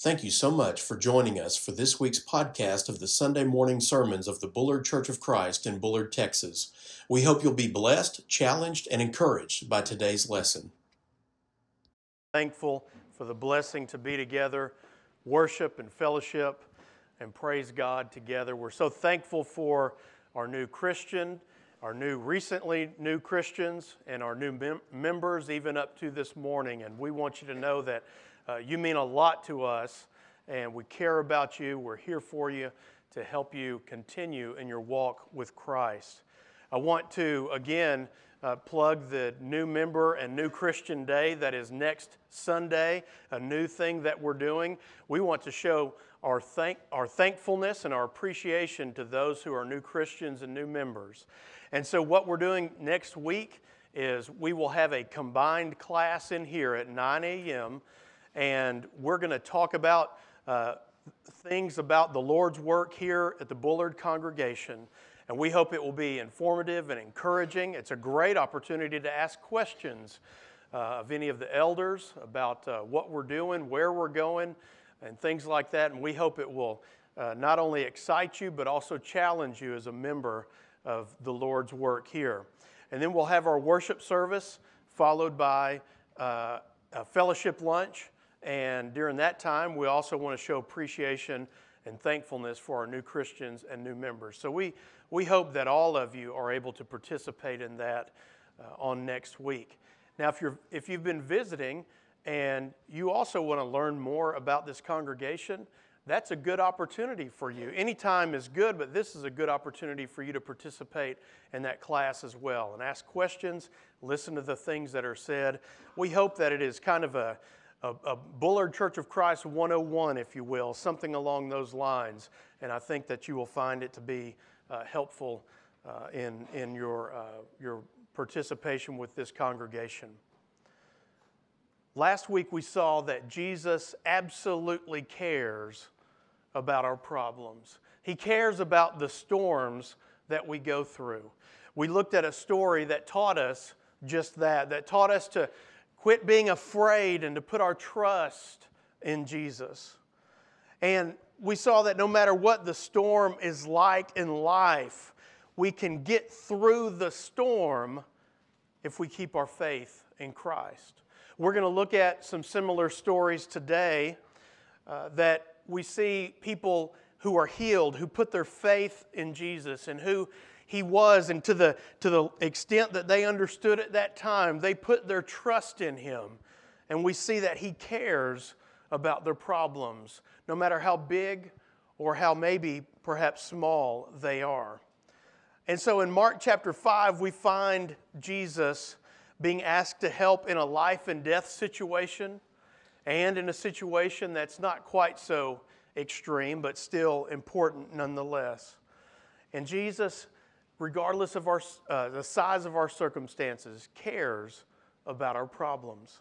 Thank you so much for joining us for this week's podcast of the Sunday morning sermons of the Bullard Church of Christ in Bullard, Texas. We hope you'll be blessed, challenged, and encouraged by today's lesson. Thankful for the blessing to be together, worship and fellowship, and praise God together. We're so thankful for our new Christian, our new recently new Christians, and our new mem- members, even up to this morning. And we want you to know that uh, you mean a lot to us, and we care about you. We're here for you to help you continue in your walk with Christ. I want to, again, uh, plug the new member and new Christian day that is next Sunday, a new thing that we're doing. We want to show our, thank, our thankfulness and our appreciation to those who are new Christians and new members. And so, what we're doing next week is we will have a combined class in here at 9 a.m and we're going to talk about uh, things about the Lord's work here at the Bullard congregation. And we hope it will be informative and encouraging. It's a great opportunity to ask questions uh, of any of the elders about uh, what we're doing, where we're going, and things like that. And we hope it will uh, not only excite you, but also challenge you as a member of the Lord's work here. And then we'll have our worship service followed by uh, a fellowship lunch and during that time, we also want to show appreciation and thankfulness for our new Christians and new members. So we, we hope that all of you are able to participate in that uh, on next week. Now, if, you're, if you've been visiting and you also want to learn more about this congregation, that's a good opportunity for you. Anytime is good, but this is a good opportunity for you to participate in that class as well and ask questions, listen to the things that are said. We hope that it is kind of a a, a, Bullard Church of Christ 101, if you will, something along those lines. And I think that you will find it to be uh, helpful uh, in, in your, uh, your participation with this congregation. Last week we saw that Jesus absolutely cares about our problems. He cares about the storms that we go through. We looked at a story that taught us just that, that taught us to, quit being afraid and to put our trust in Jesus. And we saw that no matter what the storm is like in life, we can get through the storm if we keep our faith in Christ. We're going to look at some similar stories today uh, that we see people who are healed, who put their faith in Jesus, and who he was, and to the, to the extent that they understood at that time, they put their trust in him. And we see that he cares about their problems, no matter how big or how maybe perhaps small they are. And so in Mark chapter 5, we find Jesus being asked to help in a life and death situation and in a situation that's not quite so extreme, but still important nonetheless. And Jesus regardless of our, uh, the size of our circumstances, cares about our problems.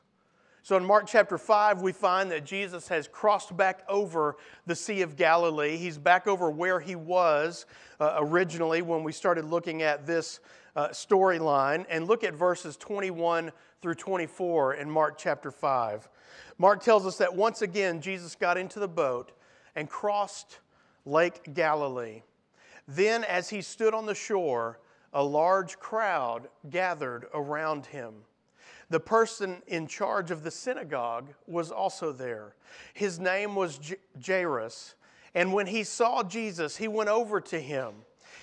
So in Mark chapter 5, we find that Jesus has crossed back over the Sea of Galilee. He's back over where he was uh, originally when we started looking at this uh, storyline. And look at verses 21 through 24 in Mark chapter 5. Mark tells us that once again, Jesus got into the boat and crossed Lake Galilee. Then, as he stood on the shore, a large crowd gathered around him. The person in charge of the synagogue was also there. His name was Jairus. And when he saw Jesus, he went over to him.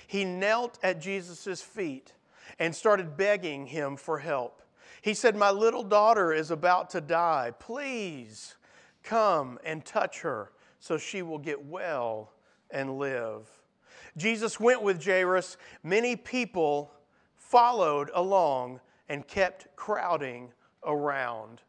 He knelt at Jesus' feet and started begging him for help. He said, My little daughter is about to die. Please come and touch her so she will get well and live. Jesus went with Jairus. Many people followed along and kept crowding around.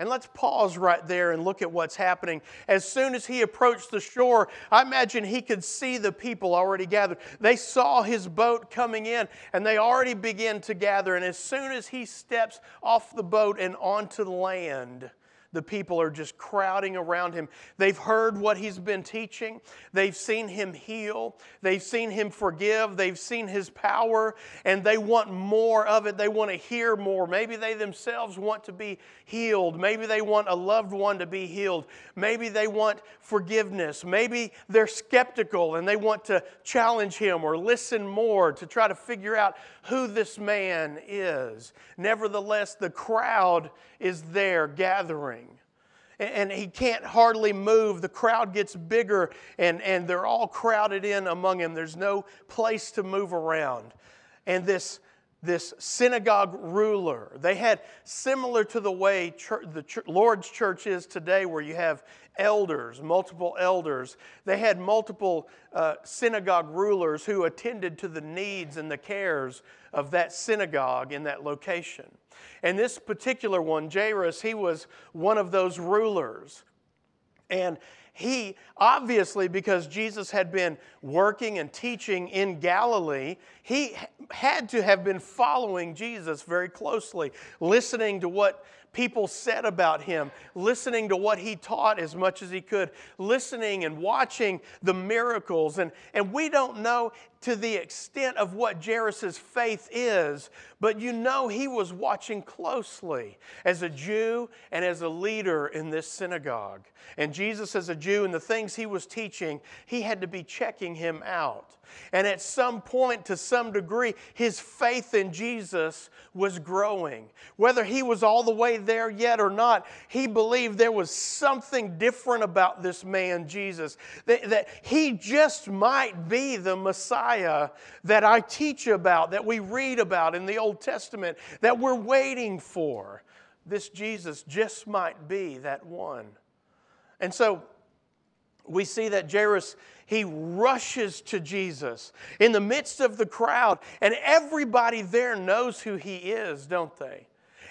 And let's pause right there and look at what's happening. As soon as he approached the shore, I imagine he could see the people already gathered. They saw his boat coming in and they already begin to gather. And as soon as he steps off the boat and onto the land, the people are just crowding around him. They've heard what he's been teaching. They've seen him heal. They've seen him forgive. They've seen his power, and they want more of it. They want to hear more. Maybe they themselves want to be healed. Maybe they want a loved one to be healed. Maybe they want forgiveness. Maybe they're skeptical and they want to challenge him or listen more to try to figure out who this man is. Nevertheless, the crowd is there gathering. And he can't hardly move. The crowd gets bigger and, and they're all crowded in among him. There's no place to move around. And this, this synagogue ruler, they had similar to the way church, the Lord's church is today, where you have elders, multiple elders. They had multiple uh, synagogue rulers who attended to the needs and the cares of that synagogue in that location. And this particular one, Jairus, he was one of those rulers. And he, obviously, because Jesus had been working and teaching in Galilee, he had to have been following Jesus very closely, listening to what people said about him, listening to what he taught as much as he could, listening and watching the miracles. And, and we don't know to the extent of what Jairus' faith is, but you know he was watching closely as a Jew and as a leader in this synagogue. And Jesus, as a Jew, and the things he was teaching, he had to be checking him out. And at some point, to some degree, his faith in Jesus was growing. Whether he was all the way there yet or not, he believed there was something different about this man, Jesus, that, that he just might be the Messiah that I teach about, that we read about in the Old Testament, that we're waiting for. This Jesus just might be that one. And so we see that Jairus, he rushes to Jesus in the midst of the crowd, and everybody there knows who he is, don't they?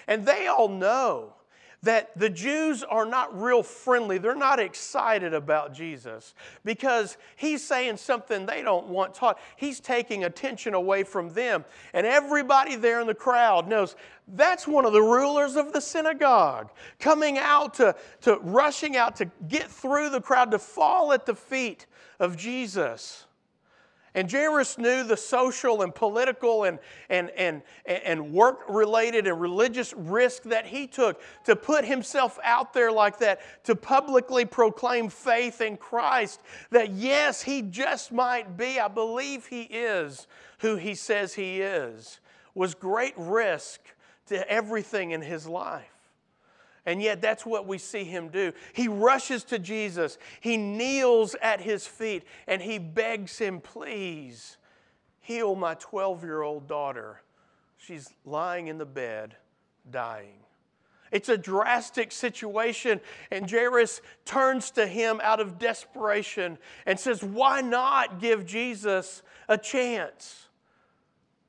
And they all know that the Jews are not real friendly. They're not excited about Jesus because he's saying something they don't want taught. He's taking attention away from them. And everybody there in the crowd knows that's one of the rulers of the synagogue coming out to, to rushing out to get through the crowd to fall at the feet of Jesus. And Jairus knew the social and political and, and, and, and work related and religious risk that he took to put himself out there like that, to publicly proclaim faith in Christ. That yes, he just might be, I believe he is who he says he is, was great risk to everything in his life. And yet, that's what we see him do. He rushes to Jesus, he kneels at his feet, and he begs him, Please heal my 12 year old daughter. She's lying in the bed, dying. It's a drastic situation, and Jairus turns to him out of desperation and says, Why not give Jesus a chance?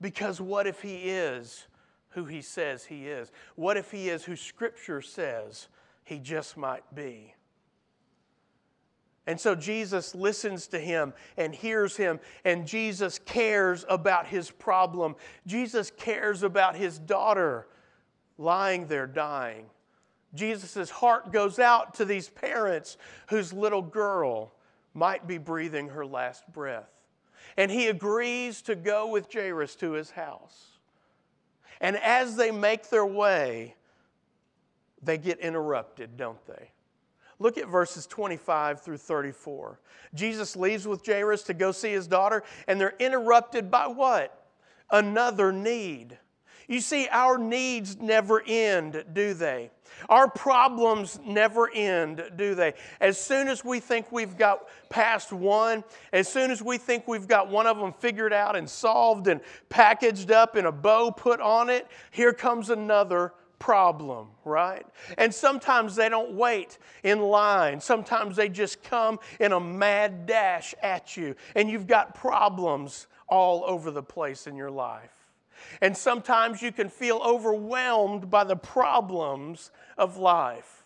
Because what if he is who he says he is? What if he is who Scripture says he just might be? And so Jesus listens to him and hears him, and Jesus cares about his problem. Jesus cares about his daughter lying there dying. Jesus' heart goes out to these parents whose little girl might be breathing her last breath. And he agrees to go with Jairus to his house. And as they make their way, they get interrupted, don't they? Look at verses 25 through 34. Jesus leaves with Jairus to go see his daughter, and they're interrupted by what? Another need. You see, our needs never end, do they? Our problems never end, do they? As soon as we think we've got past one, as soon as we think we've got one of them figured out and solved and packaged up in a bow put on it, here comes another problem, right? And sometimes they don't wait in line. Sometimes they just come in a mad dash at you, and you've got problems all over the place in your life. And sometimes you can feel overwhelmed by the problems of life.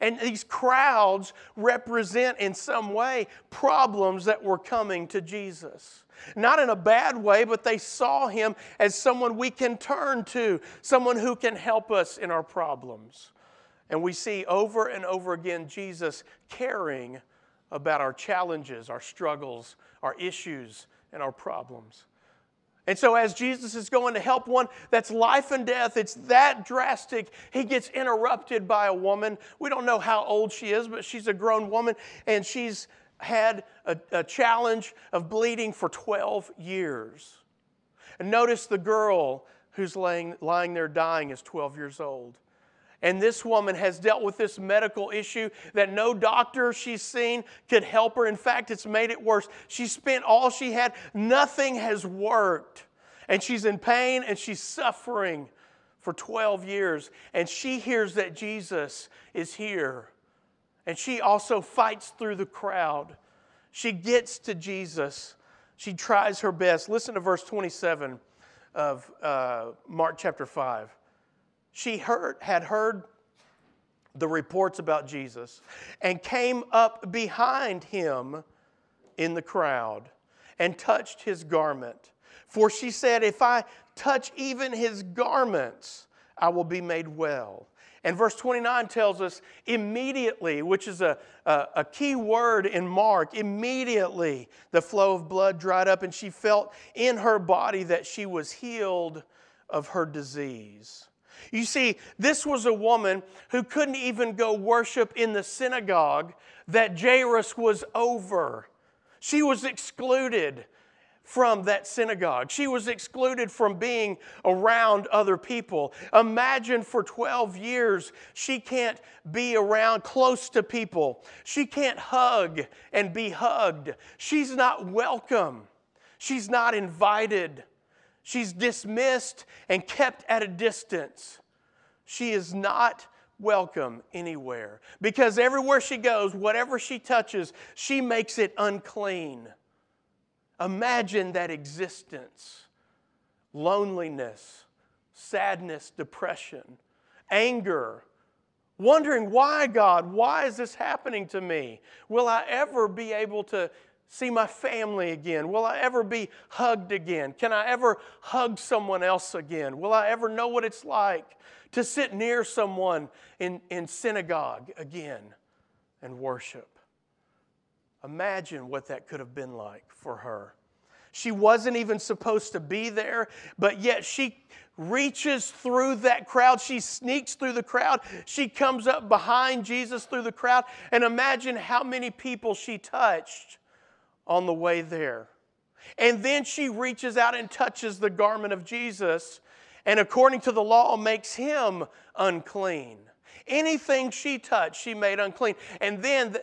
And these crowds represent, in some way, problems that were coming to Jesus. Not in a bad way, but they saw him as someone we can turn to, someone who can help us in our problems. And we see over and over again Jesus caring about our challenges, our struggles, our issues, and our problems. And so, as Jesus is going to help one that's life and death, it's that drastic. He gets interrupted by a woman. We don't know how old she is, but she's a grown woman, and she's had a, a challenge of bleeding for 12 years. And notice the girl who's laying, lying there dying is 12 years old. And this woman has dealt with this medical issue that no doctor she's seen could help her. In fact, it's made it worse. She spent all she had, nothing has worked. And she's in pain and she's suffering for 12 years. And she hears that Jesus is here. And she also fights through the crowd. She gets to Jesus. She tries her best. Listen to verse 27 of uh, Mark chapter 5 she heard, had heard the reports about Jesus and came up behind him in the crowd and touched his garment. For she said, If I touch even his garments, I will be made well. And verse 29 tells us immediately, which is a, a, a, key word in Mark, immediately the flow of blood dried up, and she felt in her body that she was healed of her disease. You see, this was a woman who couldn't even go worship in the synagogue that Jairus was over. She was excluded from that synagogue. She was excluded from being around other people. Imagine for 12 years, she can't be around close to people. She can't hug and be hugged. She's not welcome. She's not invited. She's dismissed and kept at a distance. She is not welcome anywhere because everywhere she goes, whatever she touches, she makes it unclean. Imagine that existence loneliness, sadness, depression, anger, wondering why, God, why is this happening to me? Will I ever be able to see my family again? Will I ever be hugged again? Can I ever hug someone else again? Will I ever know what it's like to sit near someone in, in synagogue again and worship? Imagine what that could have been like for her. She wasn't even supposed to be there, but yet she reaches through that crowd. She sneaks through the crowd. She comes up behind Jesus through the crowd. And imagine how many people she touched on the way there. And then she reaches out and touches the garment of Jesus, and according to the law, makes him unclean. Anything she touched, she made unclean. And then the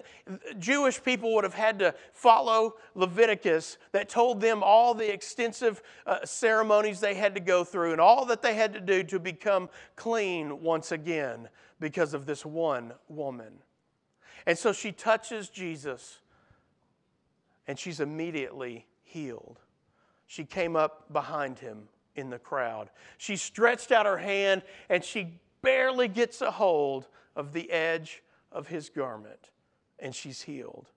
Jewish people would have had to follow Leviticus that told them all the extensive uh, ceremonies they had to go through and all that they had to do to become clean once again because of this one woman. And so she touches Jesus and she's immediately healed. She came up behind him in the crowd. She stretched out her hand and she barely gets a hold of the edge of his garment, and she's healed.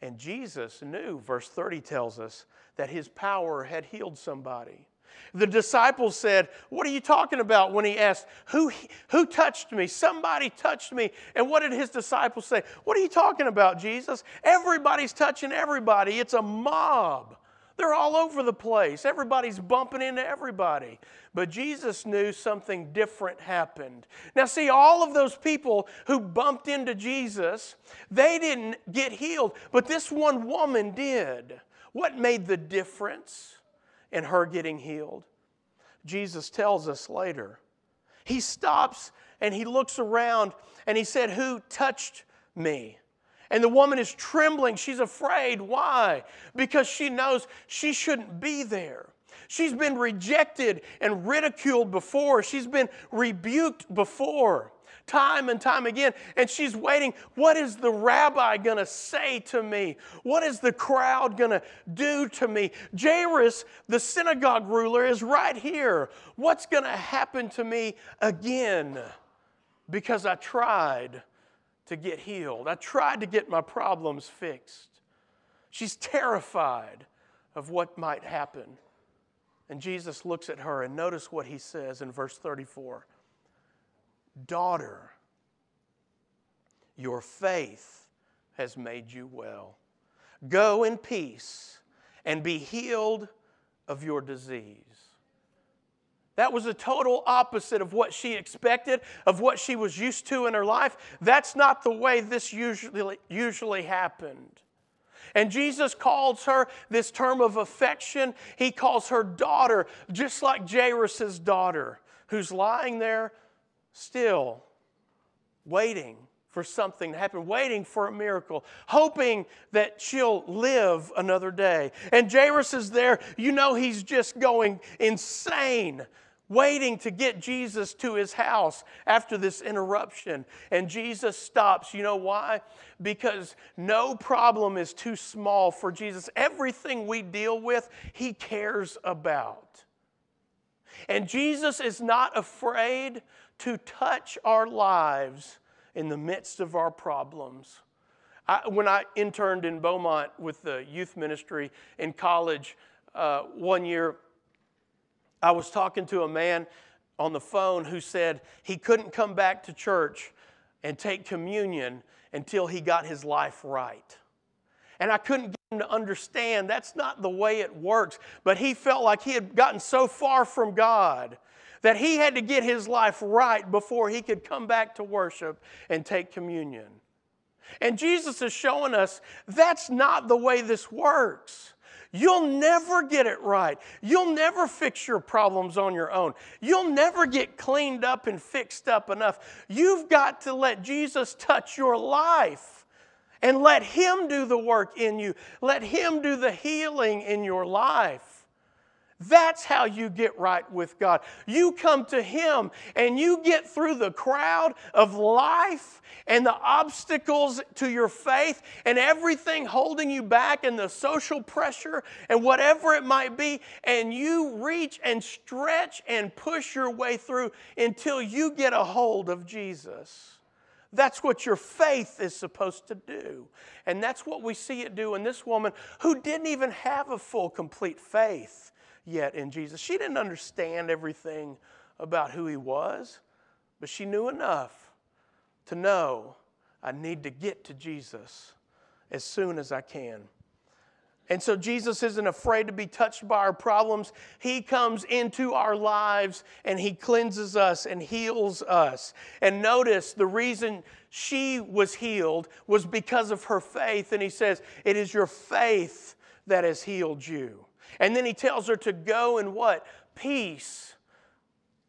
And Jesus knew, verse 30 tells us, that his power had healed somebody. The disciples said, What are you talking about? when he asked, Who, who touched me? Somebody touched me. And what did his disciples say? What are you talking about, Jesus? Everybody's touching everybody. It's a mob. They're all over the place. Everybody's bumping into everybody. But Jesus knew something different happened. Now, see, all of those people who bumped into Jesus, they didn't get healed, but this one woman did. What made the difference in her getting healed? Jesus tells us later. He stops and he looks around and he said, Who touched me? And the woman is trembling. She's afraid. Why? Because she knows she shouldn't be there. She's been rejected and ridiculed before. She's been rebuked before, time and time again. And she's waiting. What is the rabbi going to say to me? What is the crowd going to do to me? Jairus, the synagogue ruler, is right here. What's going to happen to me again? Because I tried to get healed. I tried to get my problems fixed. She's terrified of what might happen. And Jesus looks at her and notice what he says in verse 34. Daughter, your faith has made you well. Go in peace and be healed of your disease. That was a total opposite of what she expected, of what she was used to in her life. That's not the way this usually, usually happened. And Jesus calls her this term of affection, he calls her daughter, just like Jairus' daughter, who's lying there still, waiting for something to happen, waiting for a miracle, hoping that she'll live another day. And Jairus is there. You know, he's just going insane, waiting to get Jesus to his house after this interruption. And Jesus stops. You know why? Because no problem is too small for Jesus. Everything we deal with, he cares about. And Jesus is not afraid to touch our lives in the midst of our problems. I, when I interned in Beaumont with the youth ministry in college uh, one year, I was talking to a man on the phone who said he couldn't come back to church and take communion until he got his life right. And I couldn't get him to understand that's not the way it works. But he felt like he had gotten so far from God that he had to get his life right before he could come back to worship and take communion. And Jesus is showing us that's not the way this works. You'll never get it right. You'll never fix your problems on your own. You'll never get cleaned up and fixed up enough. You've got to let Jesus touch your life and let Him do the work in you. Let Him do the healing in your life. That's how you get right with God. You come to Him and you get through the crowd of life and the obstacles to your faith and everything holding you back and the social pressure and whatever it might be, and you reach and stretch and push your way through until you get a hold of Jesus. That's what your faith is supposed to do. And that's what we see it do in this woman who didn't even have a full, complete faith yet in Jesus. She didn't understand everything about who he was, but she knew enough to know I need to get to Jesus as soon as I can. And so Jesus isn't afraid to be touched by our problems. He comes into our lives and He cleanses us and heals us. And notice the reason she was healed was because of her faith. And He says, It is your faith that has healed you. And then he tells her to go in what? Peace.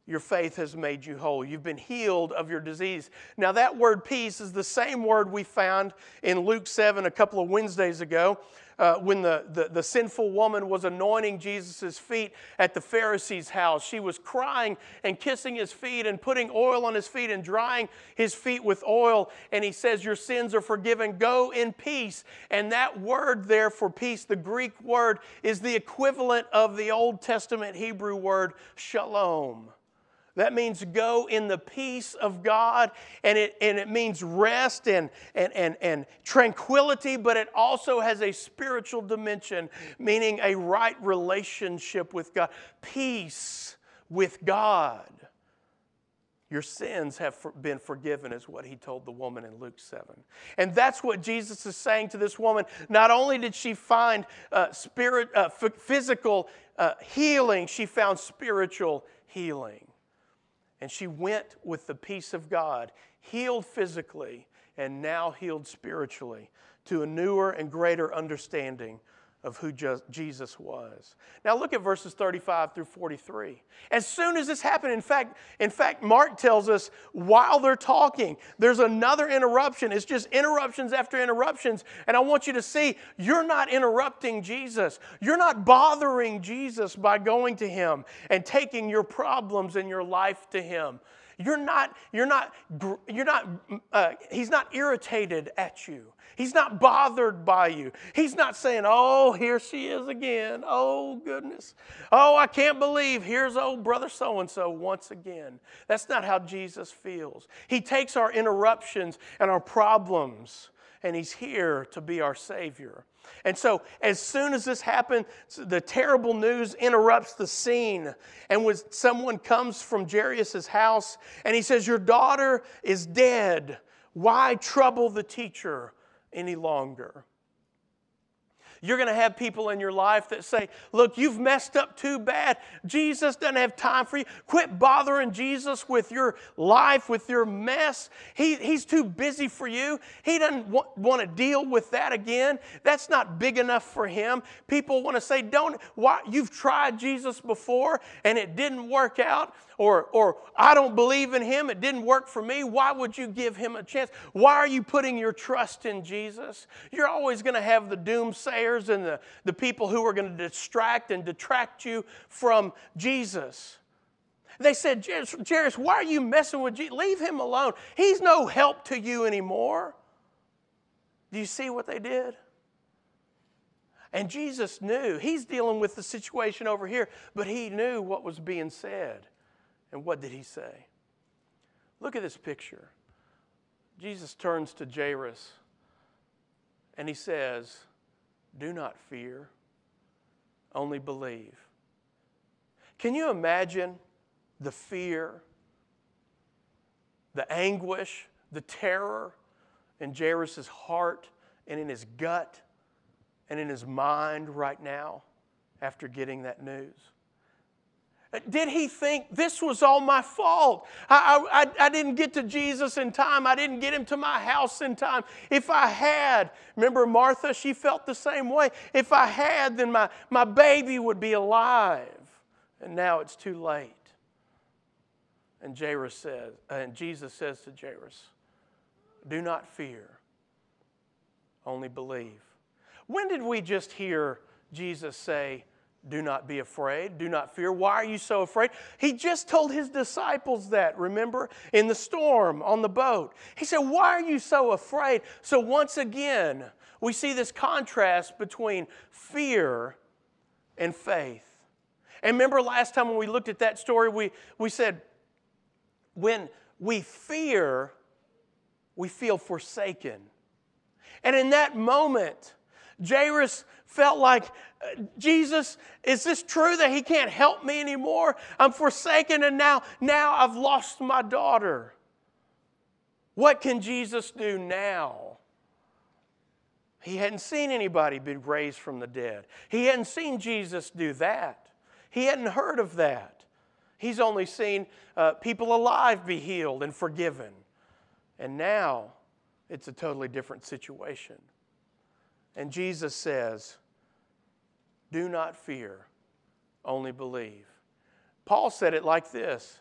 Your faith has made you whole. You've been healed of your disease. Now, that word peace is the same word we found in Luke 7 a couple of Wednesdays ago uh, when the, the, the, sinful woman was anointing Jesus' feet at the Pharisee's house. She was crying and kissing his feet and putting oil on his feet and drying his feet with oil. And he says, Your sins are forgiven. Go in peace. And that word there for peace, the Greek word, is the equivalent of the Old Testament Hebrew word shalom. That means go in the peace of God, and it, and it means rest and, and, and, and tranquility, but it also has a spiritual dimension, meaning a right relationship with God. Peace with God. Your sins have been forgiven, is what he told the woman in Luke 7. And that's what Jesus is saying to this woman. Not only did she find uh, spirit, uh, physical uh, healing, she found spiritual healing. And she went with the peace of God, healed physically and now healed spiritually to a newer and greater understanding of who Jesus was. Now look at verses 35 through 43. As soon as this happened, in fact, in fact, Mark tells us while they're talking, there's another interruption. It's just interruptions after interruptions. And I want you to see you're not interrupting Jesus. You're not bothering Jesus by going to him and taking your problems in your life to him. You're not, you're not, you're not, uh, he's not irritated at you. He's not bothered by you. He's not saying, oh, here she is again. Oh, goodness. Oh, I can't believe here's old brother so and so once again. That's not how Jesus feels. He takes our interruptions and our problems and He's here to be our Savior. And so, as soon as this happened, the terrible news interrupts the scene. And when someone comes from Jairus' house and he says, Your daughter is dead, why trouble the teacher any longer? You're going to have people in your life that say, Look, you've messed up too bad. Jesus doesn't have time for you. Quit bothering Jesus with your life, with your mess. He, he's too busy for you. He doesn't want, want to deal with that again. That's not big enough for him. People want to say, Don't, why, you've tried Jesus before and it didn't work out or, or I don't believe in him, it didn't work for me. Why would you give him a chance? Why are you putting your trust in Jesus? You're always going to have the and the, the people who are going to distract and detract you from Jesus. They said, Jairus, why are you messing with Jesus? Leave him alone. He's no help to you anymore. Do you see what they did? And Jesus knew. He's dealing with the situation over here, but he knew what was being said. And what did he say? Look at this picture. Jesus turns to Jairus and he says, Do not fear, only believe. Can you imagine the fear, the anguish, the terror in Jairus' heart and in his gut and in his mind right now after getting that news? Did he think this was all my fault? I, I, I, didn't get to Jesus in time. I didn't get him to my house in time. If I had, remember Martha, she felt the same way. If I had, then my, my baby would be alive. And now it's too late. And Jairus says, uh, and Jesus says to Jairus, Do not fear, only believe. When did we just hear Jesus say, do not be afraid. Do not fear. Why are you so afraid? He just told his disciples that, remember, in the storm on the boat. He said, Why are you so afraid? So, once again, we see this contrast between fear and faith. And remember last time when we looked at that story, we, we said, When we fear, we feel forsaken. And in that moment, Jairus felt like, Jesus, is this true that he can't help me anymore? I'm forsaken and now, now I've lost my daughter. What can Jesus do now? He hadn't seen anybody be raised from the dead. He hadn't seen Jesus do that. He hadn't heard of that. He's only seen uh, people alive be healed and forgiven. And now it's a totally different situation. And Jesus says, Do not fear, only believe. Paul said it like this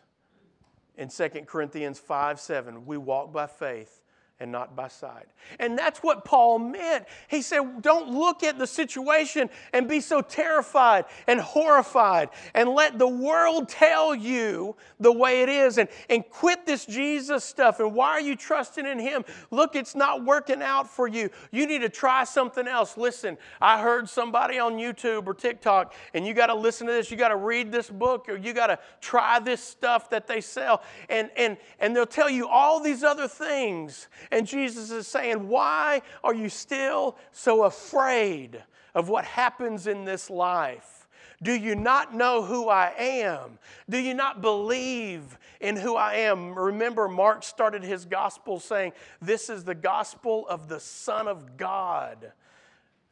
in 2 Corinthians 5 7. We walk by faith and not by sight. And that's what Paul meant. He said, Don't look at the situation and be so terrified and horrified and let the world tell you the way it is and, and quit this Jesus stuff. And why are you trusting in Him? Look, it's not working out for you. You need to try something else. Listen, I heard somebody on YouTube or TikTok, and you got to listen to this. You got to read this book or you got to try this stuff that they sell. And, and, and they'll tell you all these other things. And Jesus is saying, Why are you still so afraid of what happens in this life? Do you not know who I am? Do you not believe in who I am? Remember, Mark started his gospel saying, This is the gospel of the Son of God.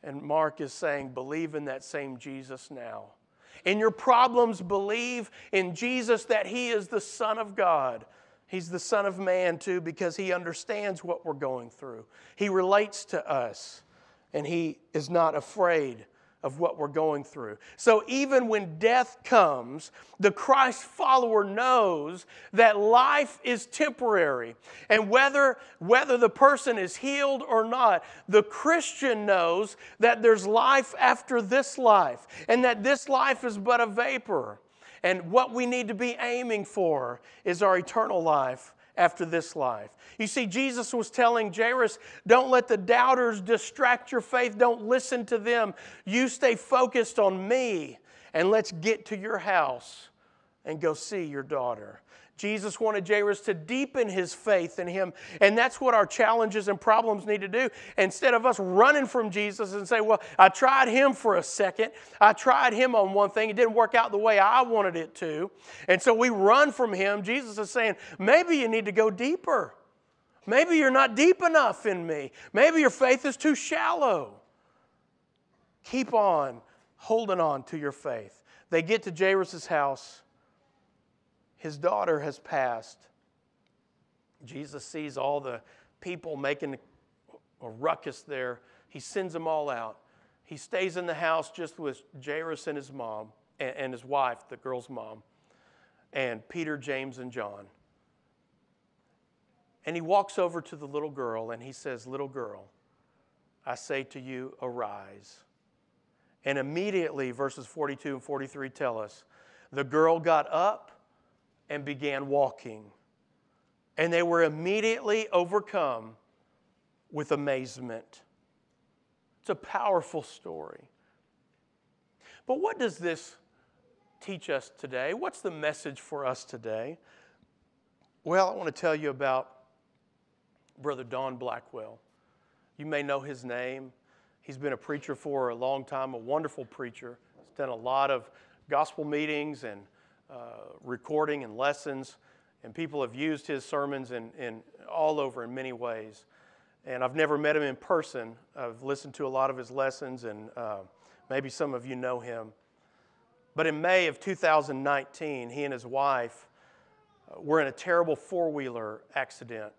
And Mark is saying, Believe in that same Jesus now. In your problems, believe in Jesus that He is the Son of God. He's the Son of Man, too, because He understands what we're going through. He relates to us, and He is not afraid of what we're going through. So even when death comes, the Christ follower knows that life is temporary. And whether, whether the person is healed or not, the Christian knows that there's life after this life, and that this life is but a vapor. And what we need to be aiming for is our eternal life after this life. You see, Jesus was telling Jairus, don't let the doubters distract your faith. Don't listen to them. You stay focused on me, and let's get to your house and go see your daughter. Jesus wanted Jairus to deepen his faith in him. And that's what our challenges and problems need to do. Instead of us running from Jesus and say, Well, I tried him for a second, I tried him on one thing, it didn't work out the way I wanted it to. And so we run from him. Jesus is saying, Maybe you need to go deeper. Maybe you're not deep enough in me. Maybe your faith is too shallow. Keep on holding on to your faith. They get to Jairus' house. His daughter has passed. Jesus sees all the people making a ruckus there. He sends them all out. He stays in the house just with Jairus and his mom and, his wife, the girl's mom, and Peter, James, and John. And he walks over to the little girl and he says, Little girl, I say to you, arise. And immediately, verses 42 and 43 tell us, the girl got up and began walking. And they were immediately overcome with amazement. It's a powerful story. But what does this teach us today? What's the message for us today? Well, I want to tell you about Brother Don Blackwell. You may know his name. He's been a preacher for a long time, a wonderful preacher. He's done a lot of gospel meetings and recording and lessons, and people have used his sermons in, in all over in many ways. And I've never met him in person. I've listened to a lot of his lessons, and uh, maybe some of you know him. But in May of 2019, he and his wife uh, were in a terrible four wheeler accident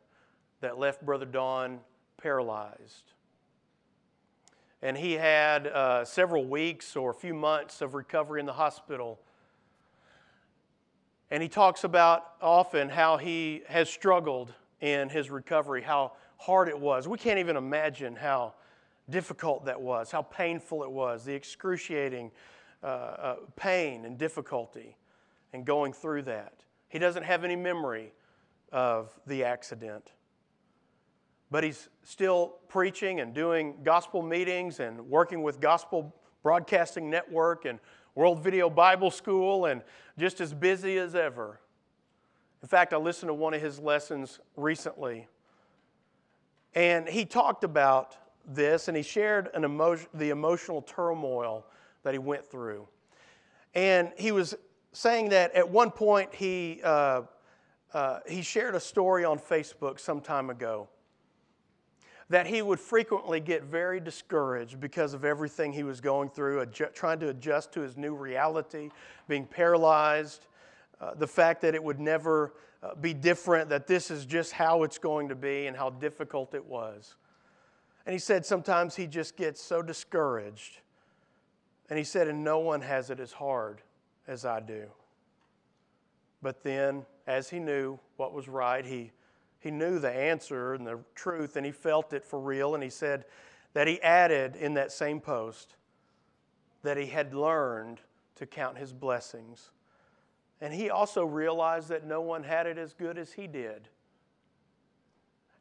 that left Brother Don paralyzed. And he had uh, several weeks or a few months of recovery in the hospital and he talks about often how he has struggled in his recovery, how hard it was. We can't even imagine how difficult that was, how painful it was, the excruciating uh, uh, pain and difficulty in going through that. He doesn't have any memory of the accident. But he's still preaching and doing gospel meetings and working with Gospel Broadcasting Network and World Video Bible School, and just as busy as ever. In fact, I listened to one of his lessons recently, and he talked about this and he shared an emotion, the emotional turmoil that he went through. And he was saying that at one point he, uh, uh, he shared a story on Facebook some time ago that he would frequently get very discouraged because of everything he was going through, adju- trying to adjust to his new reality, being paralyzed, uh, the fact that it would never uh, be different, that this is just how it's going to be, and how difficult it was. And he said sometimes he just gets so discouraged. And he said, and no one has it as hard as I do. But then, as he knew what was right, he he knew the answer and the truth, and he felt it for real. And he said that he added in that same post that he had learned to count his blessings. And he also realized that no one had it as good as he did.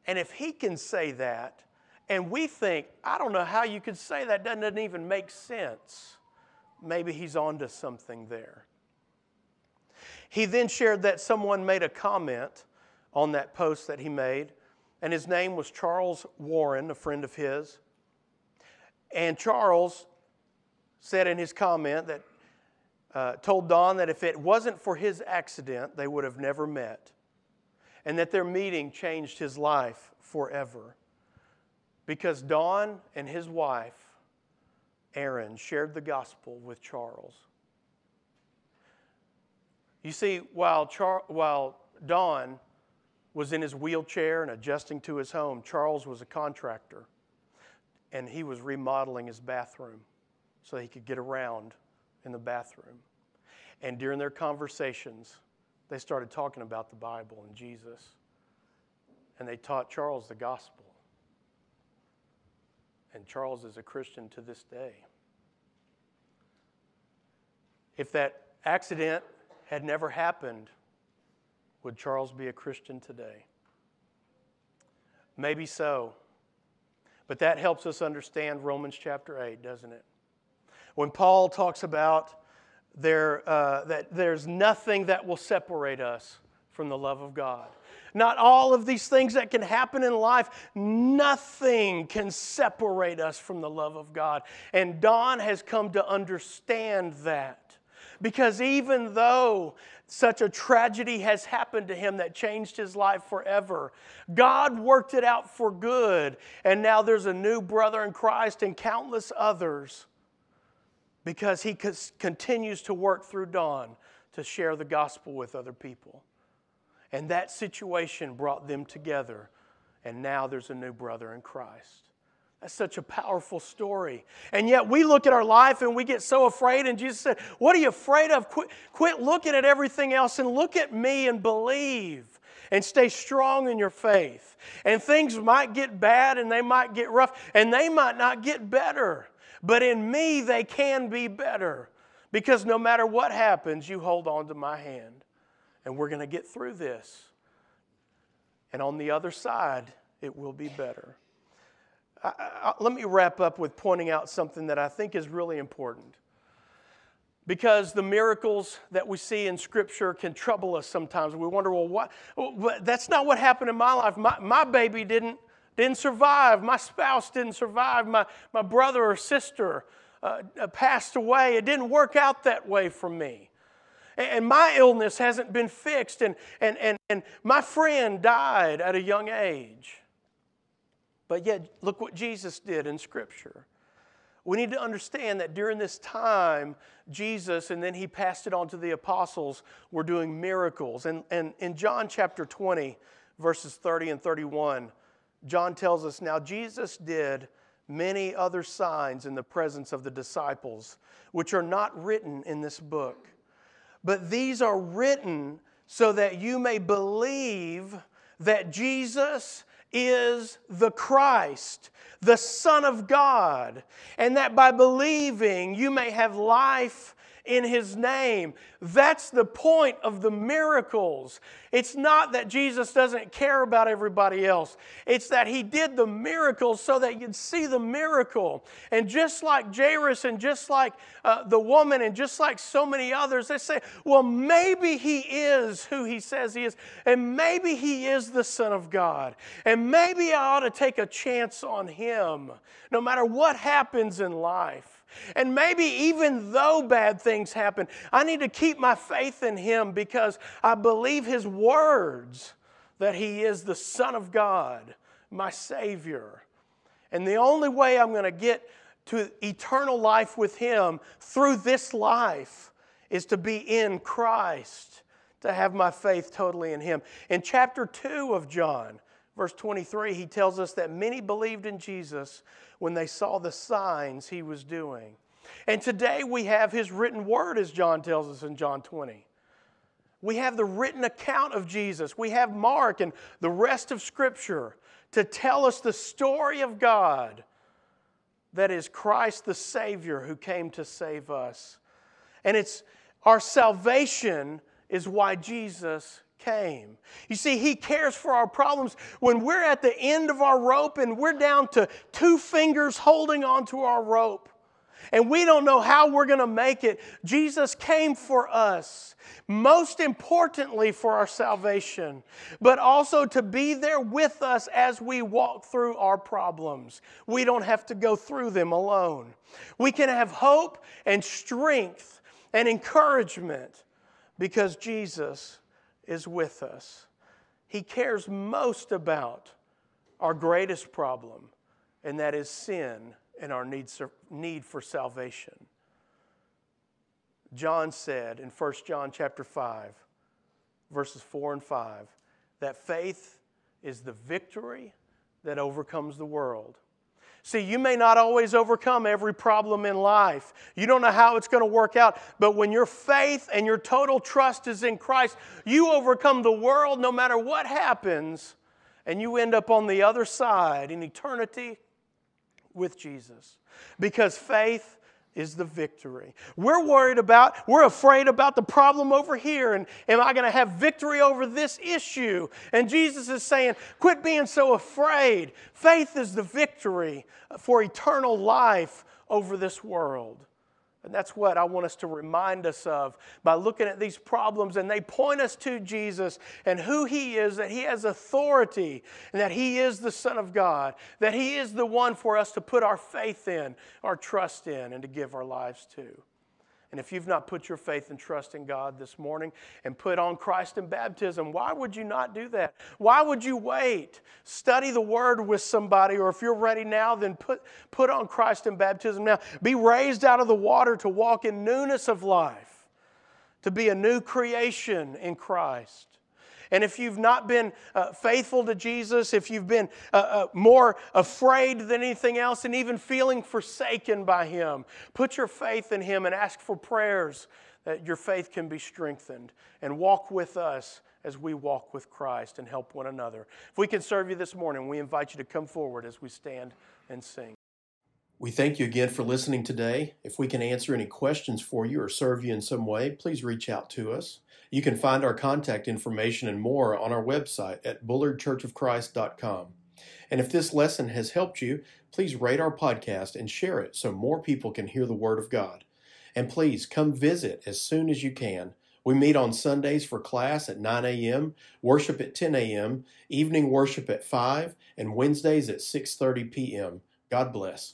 And if he can say that, and we think, I don't know how you could say that, doesn't even make sense, maybe he's onto something there. He then shared that someone made a comment on that post that he made. And his name was Charles Warren, a friend of his. And Charles said in his comment that uh, told Don that if it wasn't for his accident, they would have never met. And that their meeting changed his life forever. Because Don and his wife, Erin, shared the gospel with Charles. You see, while, Char- while Don was in his wheelchair and adjusting to his home. Charles was a contractor, and he was remodeling his bathroom so he could get around in the bathroom. And during their conversations, they started talking about the Bible and Jesus. And they taught Charles the gospel. And Charles is a Christian to this day. If that accident had never happened, would Charles be a Christian today? Maybe so. But that helps us understand Romans chapter 8, doesn't it? When Paul talks about there, uh, that there's nothing that will separate us from the love of God. Not all of these things that can happen in life, nothing can separate us from the love of God. And Don has come to understand that. Because even though such a tragedy has happened to him that changed his life forever, God worked it out for good. And now there's a new brother in Christ and countless others because he continues to work through Don to share the gospel with other people. And that situation brought them together. And now there's a new brother in Christ. That's such a powerful story. And yet we look at our life and we get so afraid. And Jesus said, What are you afraid of? Quit, quit looking at everything else and look at me and believe and stay strong in your faith. And things might get bad and they might get rough and they might not get better. But in me, they can be better. Because no matter what happens, you hold on to my hand and we're going to get through this. And on the other side, it will be better. I, I, let me wrap up with pointing out something that I think is really important. Because the miracles that we see in Scripture can trouble us sometimes. We wonder, well, what? Well, that's not what happened in my life. My, my baby didn't, didn't survive. My spouse didn't survive. My, my brother or sister uh, passed away. It didn't work out that way for me and my illness hasn't been fixed, and, and, and, and my friend died at a young age. But yet, look what Jesus did in Scripture. We need to understand that during this time, Jesus, and then he passed it on to the apostles, were doing miracles. And, and in John chapter 20, verses 30 and 31, John tells us now Jesus did many other signs in the presence of the disciples, which are not written in this book but these are written so that you may believe that Jesus is the Christ, the Son of God, and that by believing you may have life in his name. That's the point of the miracles. It's not that Jesus doesn't care about everybody else, it's that he did the miracles so that you'd see the miracle. And just like Jairus and just like uh, the woman and just like so many others, they say, well, maybe he is who he says he is, and maybe he is the Son of God, and maybe I ought to take a chance on him no matter what happens in life. And maybe even though bad things happen, I need to keep my faith in Him because I believe His words that He is the Son of God, my Savior. And the only way I'm going to get to eternal life with Him through this life is to be in Christ, to have my faith totally in Him. In chapter 2 of John, verse 23, he tells us that many believed in Jesus when they saw the signs he was doing. And today we have his written word, as John tells us in John 20. We have the written account of Jesus. We have Mark and the rest of Scripture to tell us the story of God that is Christ the Savior who came to save us. And it's our salvation is why Jesus came. You see, He cares for our problems. When we're at the end of our rope and we're down to two fingers holding onto our rope, and we don't know how we're going to make it, Jesus came for us. Most importantly, for our salvation, but also to be there with us as we walk through our problems. We don't have to go through them alone. We can have hope and strength and encouragement because Jesus is with us. He cares most about our greatest problem, and that is sin and our need for salvation. John said in 1 John chapter 5, verses 4 and 5, that faith is the victory that overcomes the world. See, you may not always overcome every problem in life. You don't know how it's going to work out. But when your faith and your total trust is in Christ, you overcome the world no matter what happens, and you end up on the other side in eternity with Jesus. Because faith is the victory. We're worried about, we're afraid about the problem over here, and am I going to have victory over this issue? And Jesus is saying, quit being so afraid. Faith is the victory for eternal life over this world. And that's what I want us to remind us of by looking at these problems. And they point us to Jesus and who He is, that He has authority, and that He is the Son of God, that He is the one for us to put our faith in, our trust in, and to give our lives to. And if you've not put your faith and trust in God this morning and put on Christ in baptism, why would you not do that? Why would you wait? Study the Word with somebody, or if you're ready now, then put, put on Christ in baptism now. Be raised out of the water to walk in newness of life, to be a new creation in Christ. And if you've not been uh, faithful to Jesus, if you've been uh, uh, more afraid than anything else, and even feeling forsaken by Him, put your faith in Him and ask for prayers that your faith can be strengthened. And walk with us as we walk with Christ and help one another. If we can serve you this morning, we invite you to come forward as we stand and sing. We thank you again for listening today. If we can answer any questions for you or serve you in some way, please reach out to us. You can find our contact information and more on our website at bullardchurchofchrist.com. And if this lesson has helped you, please rate our podcast and share it so more people can hear the Word of God. And please come visit as soon as you can. We meet on Sundays for class at 9 a.m., worship at 10 a.m., evening worship at 5, and Wednesdays at 6:30 p.m. God bless.